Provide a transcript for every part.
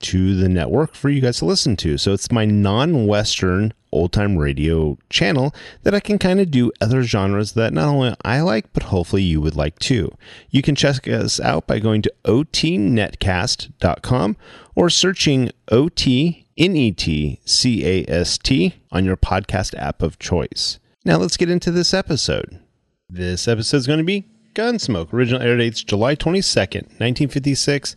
to the network for you guys to listen to. So it's my non Western old time radio channel that I can kind of do other genres that not only I like, but hopefully you would like too. You can check us out by going to otnetcast.com or searching OT N-E-T-C-A-S-T on your podcast app of choice. Now let's get into this episode. This episode is going to be Gunsmoke. Original air dates July 22nd, 1956,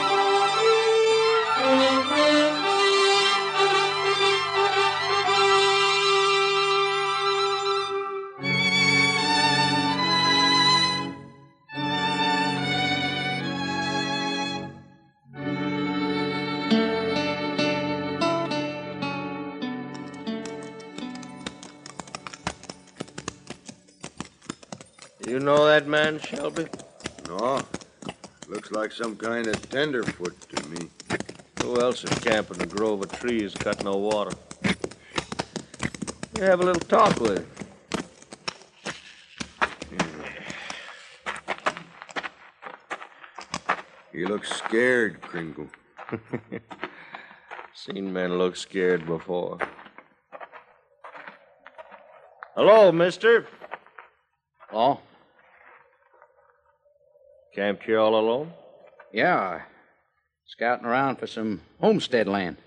You know that man, Shelby? No. Looks like some kind of tenderfoot to me. Who else is camping in a grove of trees, got no water? You have a little talk with him. He looks scared, Kringle. Seen men look scared before. Hello, mister. Oh? Camped here all alone? Yeah. Scouting around for some homestead land.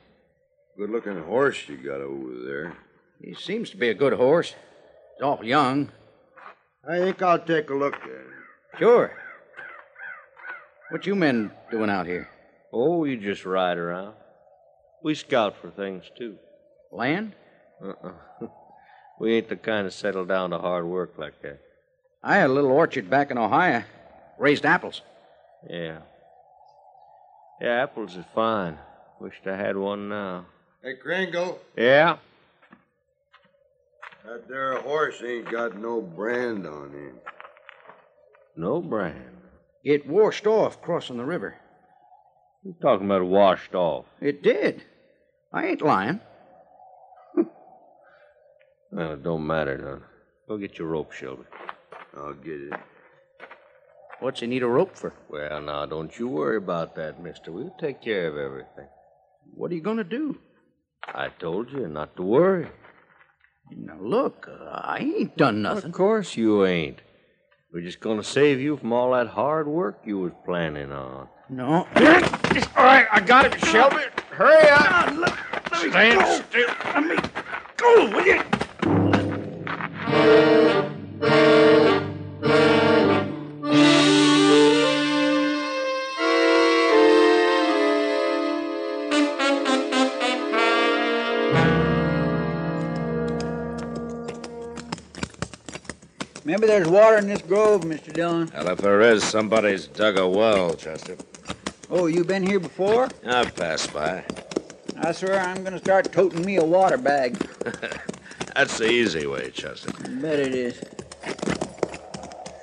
Good looking horse you got over there. He seems to be a good horse. He's awful young. I think I'll take a look at him. Sure. What you men doing out here? Oh, we just ride around. We scout for things, too. Land? Uh-uh. we ain't the kind to settle down to hard work like that. I had a little orchard back in Ohio. Raised apples. Yeah. Yeah, apples is fine. Wished I had one now. Hey, Kringle. Yeah? That there horse ain't got no brand on him. No brand. It washed off crossing the river. You talking about washed off? It did. I ain't lying. well, it don't matter none. Go get your rope, Shelby. I'll get it. What's he need a rope for? Well, now, don't you worry about that, mister. We'll take care of everything. What are you going to do? I told you not to worry. Now, look, uh, I ain't done nothing. Of course you ain't. We're just going to save you from all that hard work you was planning on. No. All right, I got it, Shelby. Hurry up. let, let Stand go. still. Let me go, will you? There's water in this grove, Mr. Dillon. Well, if there is, somebody's dug a well, Chester. Oh, you been here before? I've passed by. I swear I'm going to start toting me a water bag. That's the easy way, Chester. Bet it is.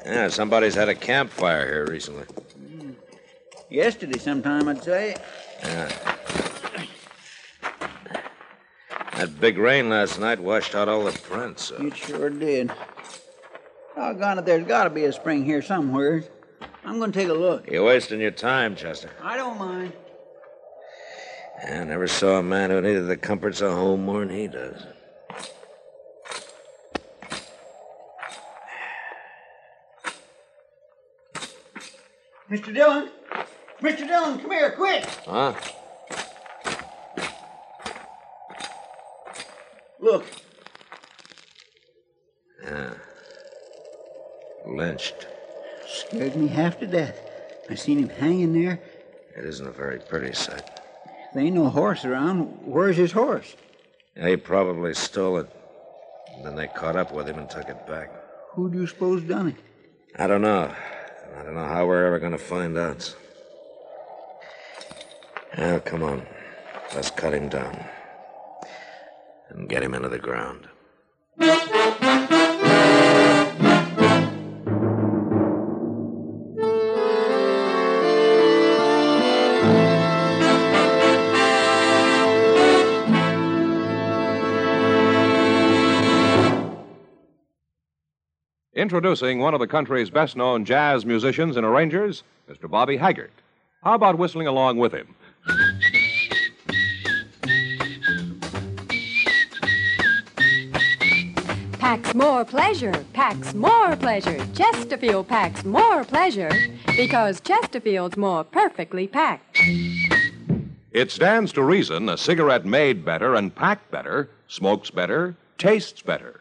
Yeah, somebody's had a campfire here recently. Hmm. Yesterday sometime, I'd say. Yeah. That big rain last night washed out all the prints. So. It sure did. Doggone it, there's got to be a spring here somewhere. I'm going to take a look. You're wasting your time, Chester. I don't mind. I never saw a man who needed the comforts of home more than he does. Mr. Dillon! Mr. Dillon, come here, quick! Huh? Look. Yeah. Lynched. Scared me half to death. I seen him hanging there. It isn't a very pretty sight. There ain't no horse around. Where's his horse? They probably stole it. And then they caught up with him and took it back. Who do you suppose done it? I don't know. I don't know how we're ever going to find out. Now, come on. Let's cut him down. And get him into the ground. Introducing one of the country's best known jazz musicians and arrangers, Mr. Bobby Haggart. How about whistling along with him? Packs more pleasure, packs more pleasure. Chesterfield packs more pleasure because Chesterfield's more perfectly packed. It stands to reason a cigarette made better and packed better smokes better, tastes better.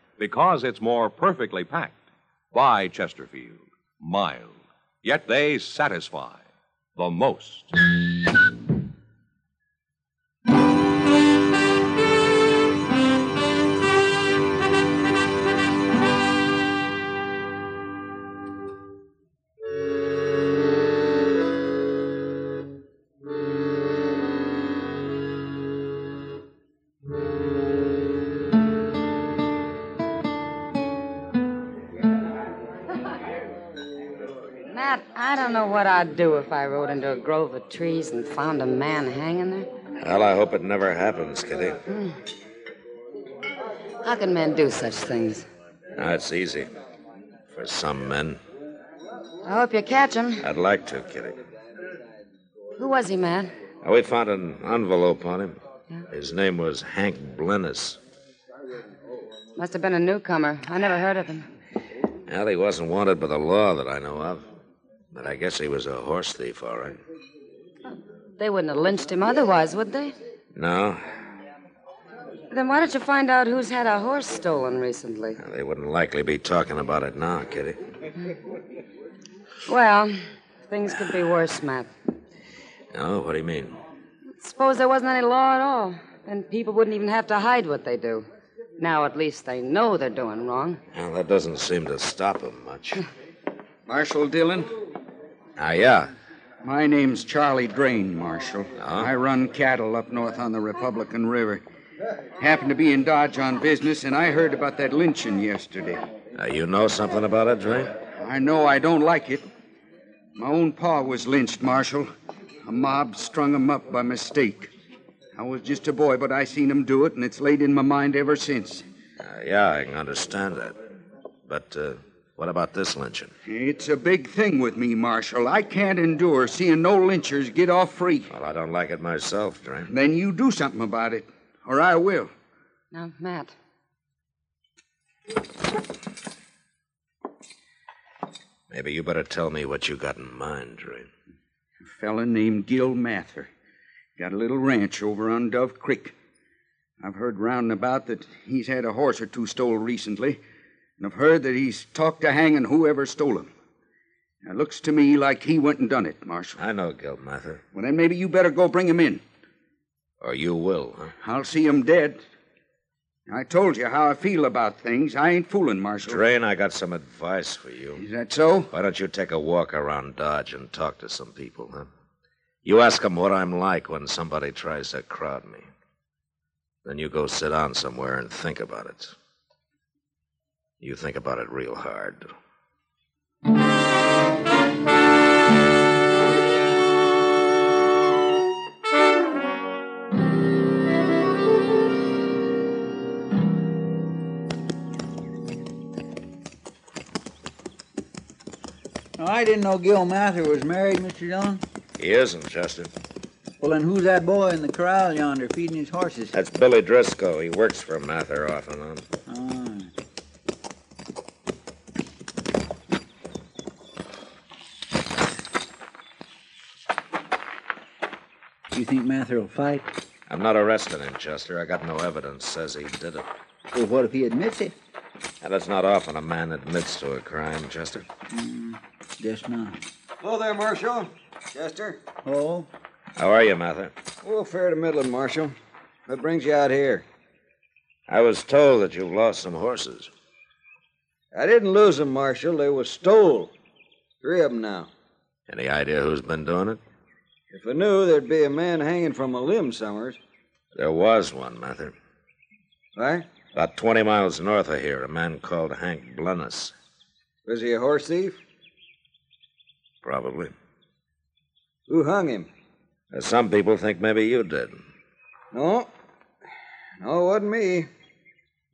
because it's more perfectly packed. By Chesterfield, mild, yet they satisfy the most. Know what I'd do if I rode into a grove of trees and found a man hanging there. Well, I hope it never happens, Kitty. Hmm. How can men do such things? That's easy. For some men. I hope you catch him. I'd like to, Kitty. Who was he, Matt? We found an envelope on him. His name was Hank Blennis. Must have been a newcomer. I never heard of him. Well, he wasn't wanted by the law that I know of. But I guess he was a horse thief, all right. They wouldn't have lynched him otherwise, would they? No, Then why don't you find out who's had a horse stolen recently? they wouldn't likely be talking about it now, Kitty. Well, things could be worse, Matt. No, what do you mean? Suppose there wasn't any law at all. Then people wouldn't even have to hide what they do. Now at least they know they're doing wrong. Well, that doesn't seem to stop him much. Marshal Dillon? Ah, yeah. My name's Charlie Drain, Marshal. I run cattle up north on the Republican River. Happened to be in Dodge on business, and I heard about that lynching yesterday. Uh, you know something about it, Drain? I know I don't like it. My own pa was lynched, Marshal. A mob strung him up by mistake. I was just a boy, but I seen him do it, and it's laid in my mind ever since. Uh, yeah, I can understand that. But uh, what about this lynching? It's a big thing with me, Marshal. I can't endure seeing no lynchers get off free. Well, I don't like it myself, Drain. Then you do something about it, or I will. Now, Matt. Maybe you better tell me what you got in mind, Drain. A fella named Gil Mather. Got a little ranch over on Dove Creek. I've heard round and about that he's had a horse or two stole recently, and I've heard that he's talked to hanging whoever stole him. It looks to me like he went and done it, Marshal. I know Gil Mather. Well, then maybe you better go bring him in. Or you will, huh? I'll see him dead. I told you how I feel about things. I ain't fooling, Marshal. Drain, I got some advice for you. Is that so? Why don't you take a walk around Dodge and talk to some people, huh? You ask them what I'm like when somebody tries to crowd me. Then you go sit down somewhere and think about it. You think about it real hard. Oh, I didn't know Gil Mather was married, Mr. Dillon. He isn't, Chester. Well, then who's that boy in the corral yonder feeding his horses? That's Billy Driscoll. He works for Mather off and on. Ah. You think Mather will fight? I'm not arresting him, Chester. I got no evidence says he did it. Well, what if he admits it? And it's not often a man admits to a crime, Chester. Mm, guess not. Hello there, Marshal. Chester. Oh? How are you, Mather? Oh, fair to middling, Marshal. What brings you out here? I was told that you've lost some horses. I didn't lose them, Marshal. They were stole. Three of them now. Any idea who's been doing it? If I knew, there'd be a man hanging from a limb somewhere. There was one, Mather. Right? About 20 miles north of here, a man called Hank Blennis. Was he a horse thief? Probably. Who hung him? Uh, Some people think maybe you did. No. No, it wasn't me.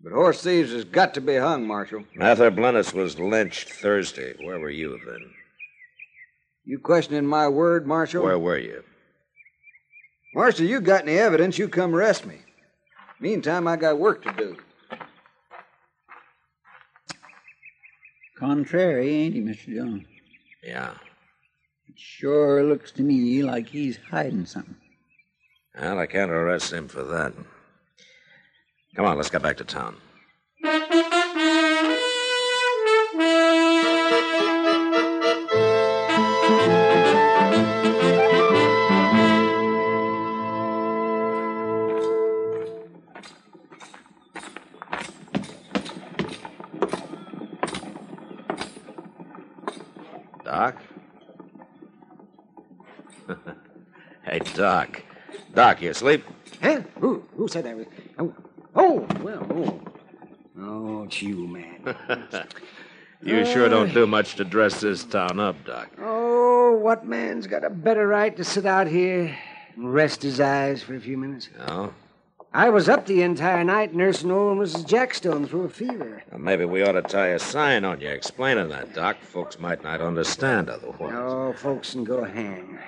But horse thieves has got to be hung, Marshal. Mather Blennis was lynched Thursday. Where were you then? You questioning my word, Marshal? Where were you? Marshal, you got any evidence, you come arrest me. Meantime, I got work to do. Contrary, ain't he, Mr. Jones? Yeah. It sure looks to me like he's hiding something. Well, I can't arrest him for that. Come on, let's get back to town. Doc. Doc, you asleep? Huh? Who, who said that? Oh, oh well, oh. Oh, it's you, man. you sure don't do much to dress this town up, Doc. Oh, what man's got a better right to sit out here and rest his eyes for a few minutes? No? I was up the entire night nursing old Mrs. Jackstone through a fever. Well, maybe we ought to tie a sign on you explaining that, Doc. Folks might not understand otherwise. No, folks can go hang.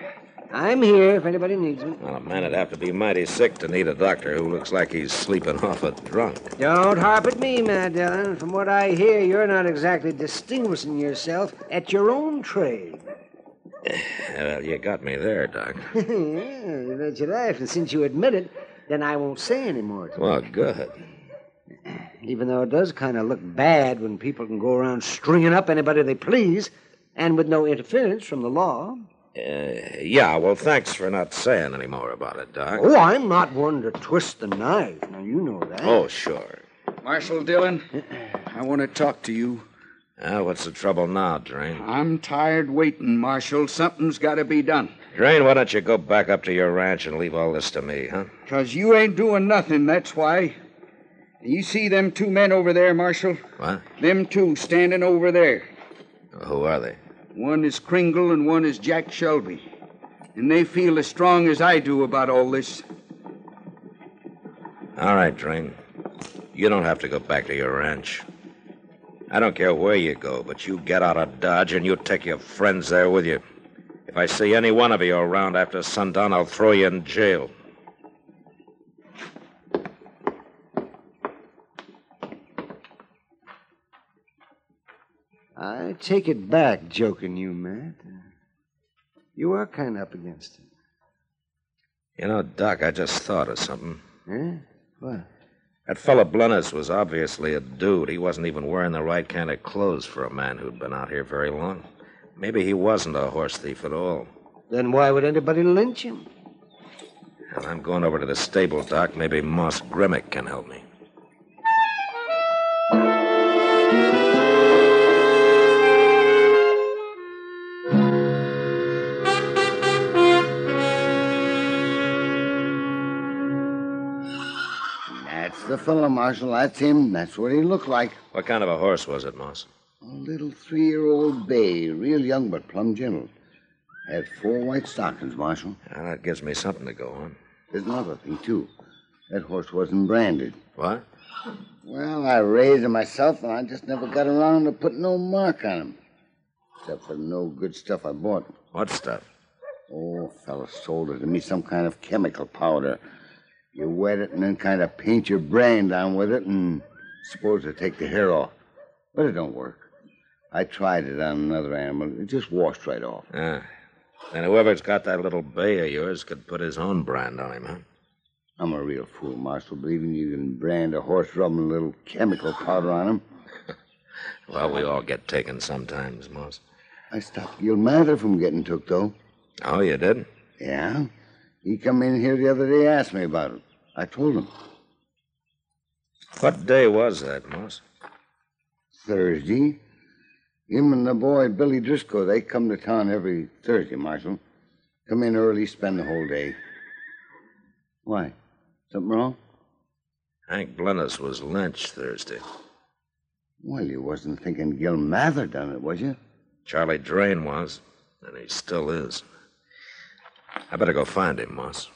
I'm here if anybody needs me. Well, a man'd have to be mighty sick to need a doctor who looks like he's sleeping off a drunk. Don't harp at me, Matt Dillon. From what I hear, you're not exactly distinguishing yourself at your own trade. well, you got me there, Doc. yeah, you bet you laugh. And since you admit it, then I won't say any more. To well, good. Even though it does kind of look bad when people can go around stringing up anybody they please, and with no interference from the law. Uh, yeah, well, thanks for not saying any more about it, Doc. Oh, I'm not one to twist the knife. Now, you know that. Oh, sure. Marshal Dillon, I want to talk to you. Uh, what's the trouble now, Drain? I'm tired waiting, Marshal. Something's got to be done. Drain, why don't you go back up to your ranch and leave all this to me, huh? Because you ain't doing nothing, that's why. You see them two men over there, Marshal? What? Them two standing over there. Who are they? One is Kringle and one is Jack Shelby. And they feel as strong as I do about all this. All right, Drain. You don't have to go back to your ranch. I don't care where you go, but you get out of Dodge and you take your friends there with you. If I see any one of you around after sundown, I'll throw you in jail. I take it back, joking you, Matt. You are kind of up against it. You know, Doc, I just thought of something. Eh? What? That fellow Blennis was obviously a dude. He wasn't even wearing the right kind of clothes for a man who'd been out here very long. Maybe he wasn't a horse thief at all. Then why would anybody lynch him? Well, I'm going over to the stable, Doc. Maybe Moss Grimmick can help me. Fellow, Marshal. That's him. That's what he looked like. What kind of a horse was it, Moss? A little three-year-old bay, real young but plumb gentle. Had four white stockings, Marshal. Well, that gives me something to go on. There's another thing, too. That horse wasn't branded. What? Well, I raised him myself, and I just never got around to putting no mark on him. Except for no good stuff I bought. What stuff? Oh, a fellow sold it to me, some kind of chemical powder. You wet it and then kind of paint your brand on with it and supposed to take the hair off. But it don't work. I tried it on another animal. It just washed right off. Ah. And whoever's got that little bay of yours could put his own brand on him, huh? I'm a real fool, Marshal, believing you can brand a horse rubbing a little chemical powder on him. well, we all get taken sometimes, Moss. I stopped Gil Mather from getting took, though. Oh, you did? Yeah. He come in here the other day, and asked me about it. I told him. What day was that, Moss? Thursday. Him and the boy Billy Driscoll, they come to town every Thursday, Marshal. Come in early, spend the whole day. Why? Something wrong? Hank Blennis was lynched Thursday. Well, you wasn't thinking Gil Mather done it, was you? Charlie Drain was, and he still is. I better go find him, Moss.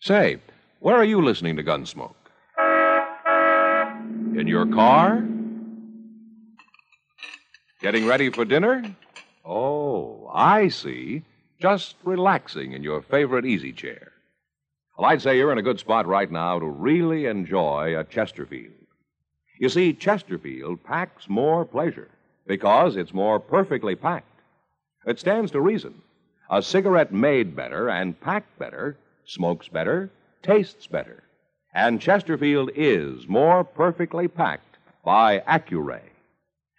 Say, where are you listening to Gunsmoke? In your car? Getting ready for dinner? Oh, I see. Just relaxing in your favorite easy chair. Well, I'd say you're in a good spot right now to really enjoy a Chesterfield. You see, Chesterfield packs more pleasure because it's more perfectly packed. It stands to reason. A cigarette made better and packed better smokes better, tastes better. And Chesterfield is more perfectly packed by Accuray.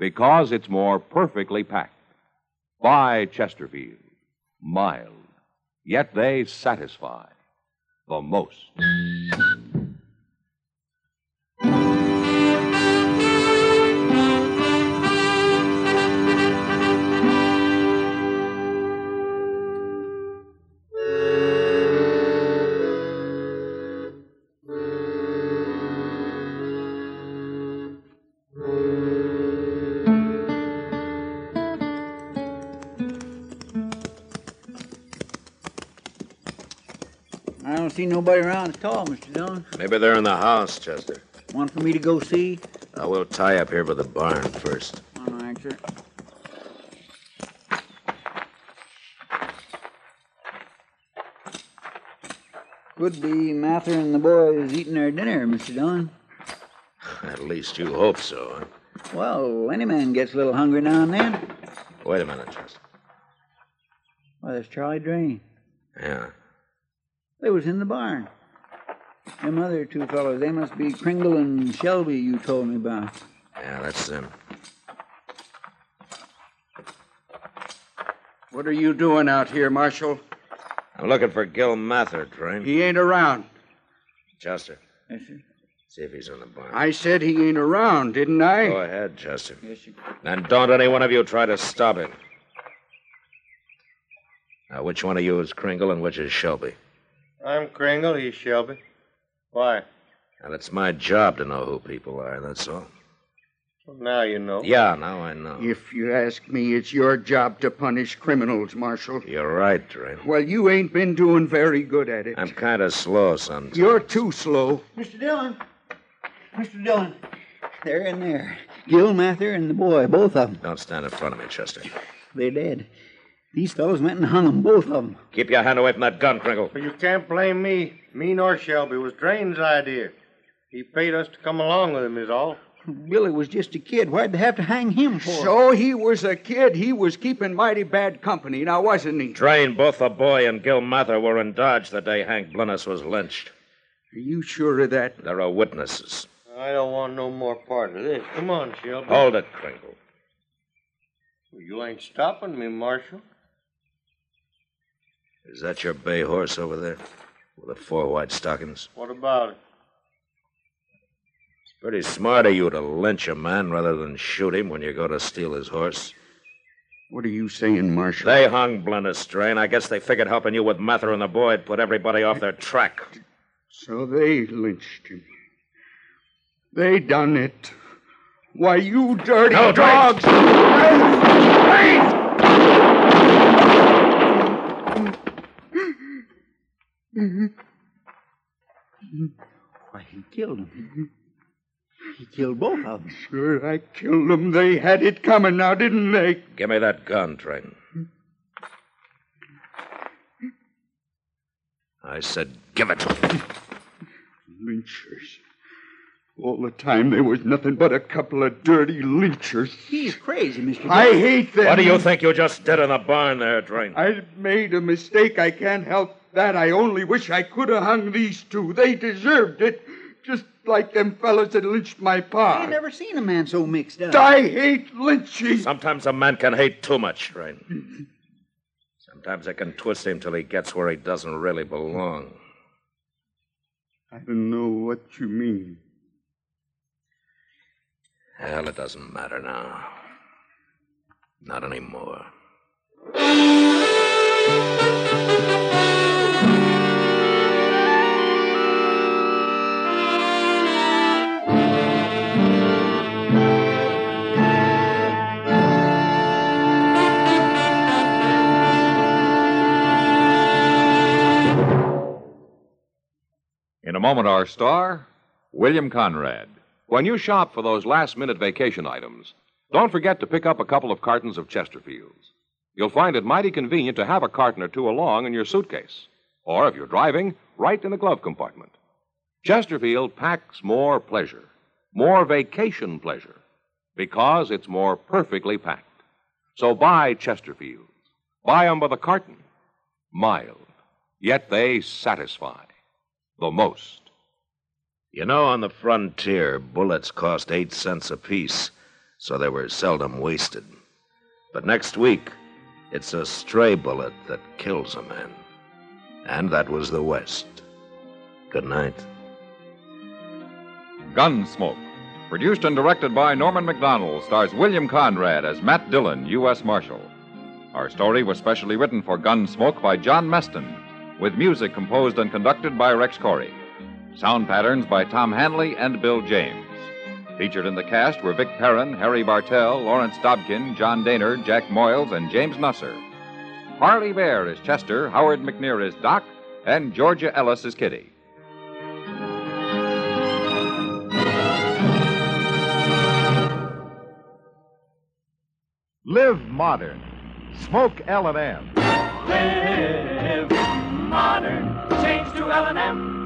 because it's more perfectly packed. By Chesterfield. Mild, yet they satisfy the most. See nobody around at all, Mr. Dillon. Maybe they're in the house, Chester. One for me to go see? I will tie up here by the barn first. All right, sir. Could be Mather and the boys eating their dinner, Mr. Dillon. At least you hope so. Huh? Well, any man gets a little hungry now and then. Wait a minute, Chester. Why, there's Charlie Drain. Yeah. They was in the barn. Them other two fellows, they must be Kringle and Shelby you told me about. Yeah, that's them. What are you doing out here, Marshal? I'm looking for Gil Mather, Drain. He ain't around. Chester, Yes, sir. see if he's in the barn. I said he ain't around, didn't I? Go ahead, Chester. Yes, sir. And don't any one of you try to stop him. Now, which one of you is Kringle and which is Shelby? I'm Kringle, he's Shelby. Why? And it's my job to know who people are, that's all. Well, now you know. Yeah, now I know. If you ask me, it's your job to punish criminals, Marshal. You're right, Drain. Well, you ain't been doing very good at it. I'm kind of slow sometimes. You're too slow. Mr. Dillon. Mr. Dillon. They're in there. Gil Mather and the boy, both of them. Don't stand in front of me, Chester. They're dead. These fellows went and hung them, both of them. Keep your hand away from that gun, Kringle. But you can't blame me. Me nor Shelby. It was Drain's idea. He paid us to come along with him, is all. Billy was just a kid. Why'd they have to hang him for? So he was a kid. He was keeping mighty bad company, now wasn't he? Drain, both the boy and Gil Mather were in Dodge the day Hank Blinnis was lynched. Are you sure of that? There are witnesses. I don't want no more part of this. Come on, Shelby. Hold it, Kringle. You ain't stopping me, Marshal. Is that your bay horse over there? With the four white stockings? What about it? It's pretty smart of you to lynch a man rather than shoot him when you go to steal his horse. What are you saying, Marshal? They hung Blinnis, Drain. I guess they figured helping you with Mather and the boy would put everybody off their track. So they lynched him. They done it. Why, you dirty No, Drake. dogs! Why, he killed him. Mm-hmm. He killed both of them. Sure, I killed them. They had it coming now, didn't they? Give me that gun, Drain. I said, give it. Lynchers. All the time there was nothing but a couple of dirty lynchers. He's crazy, Mr. Dillon. I hate them. What do you think You're just dead in the barn there, Drain? I made a mistake. I can't help that. I only wish I could have hung these two. They deserved it. Just like them fellas that lynched my I pa. ain't never seen a man so mixed up. I hate lynching. Sometimes a man can hate too much, Drain. Sometimes it can twist him till he gets where he doesn't really belong. I don't know what you mean. Hell, it doesn't matter now. Not anymore. In a moment, our star, William Conrad. When you shop for those last minute vacation items, don't forget to pick up a couple of cartons of Chesterfields. You'll find it mighty convenient to have a carton or two along in your suitcase, or if you're driving, right in the glove compartment. Chesterfield packs more pleasure, more vacation pleasure, because it's more perfectly packed. So buy Chesterfields. Buy 'em by the carton. Mild, yet they satisfy the most. You know, on the frontier, bullets cost eight cents apiece, so they were seldom wasted. But next week, it's a stray bullet that kills a man. And that was the West. Good night. Gunsmoke. Produced and directed by Norman Macdonnell, stars William Conrad as Matt Dillon, U.S. Marshal. Our story was specially written for Gunsmoke by John Meston, with music composed and conducted by Rex Koury. Sound patterns by Tom Hanley and Bill James. Featured in the cast were Vic Perrin, Harry Bartell, Lawrence Dobkin, John Dehner, Jack Moyles, and James Nusser. Parley Baer is Chester, Howard McNear is Doc, and Georgia Ellis is Kitty. Live modern. Smoke L&M. Live modern. Change to L&M.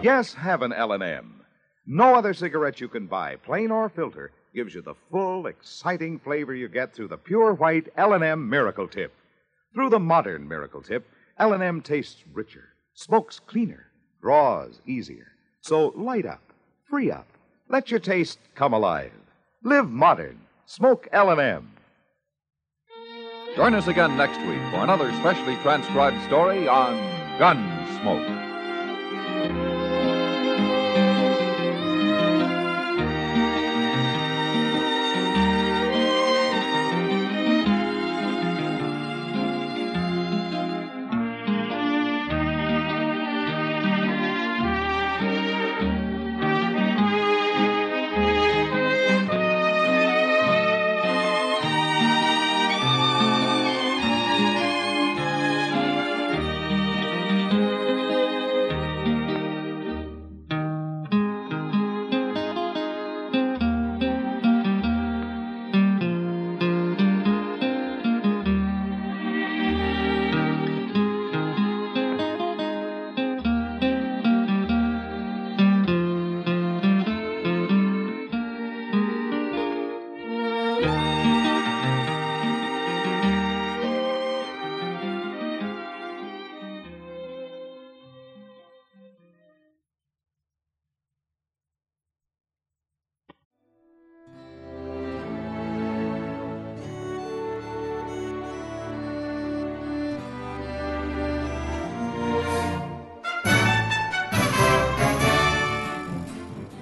Yes, have an L&M. No other cigarette you can buy, plain or filter, gives you the full, exciting flavor you get through the pure white L&M Miracle Tip. Through the modern Miracle Tip, L&M tastes richer, smokes cleaner, draws easier. So light up, free up, let your taste come alive. Live modern. Smoke L&M. Join us again next week for another specially transcribed story on Gunsmoke.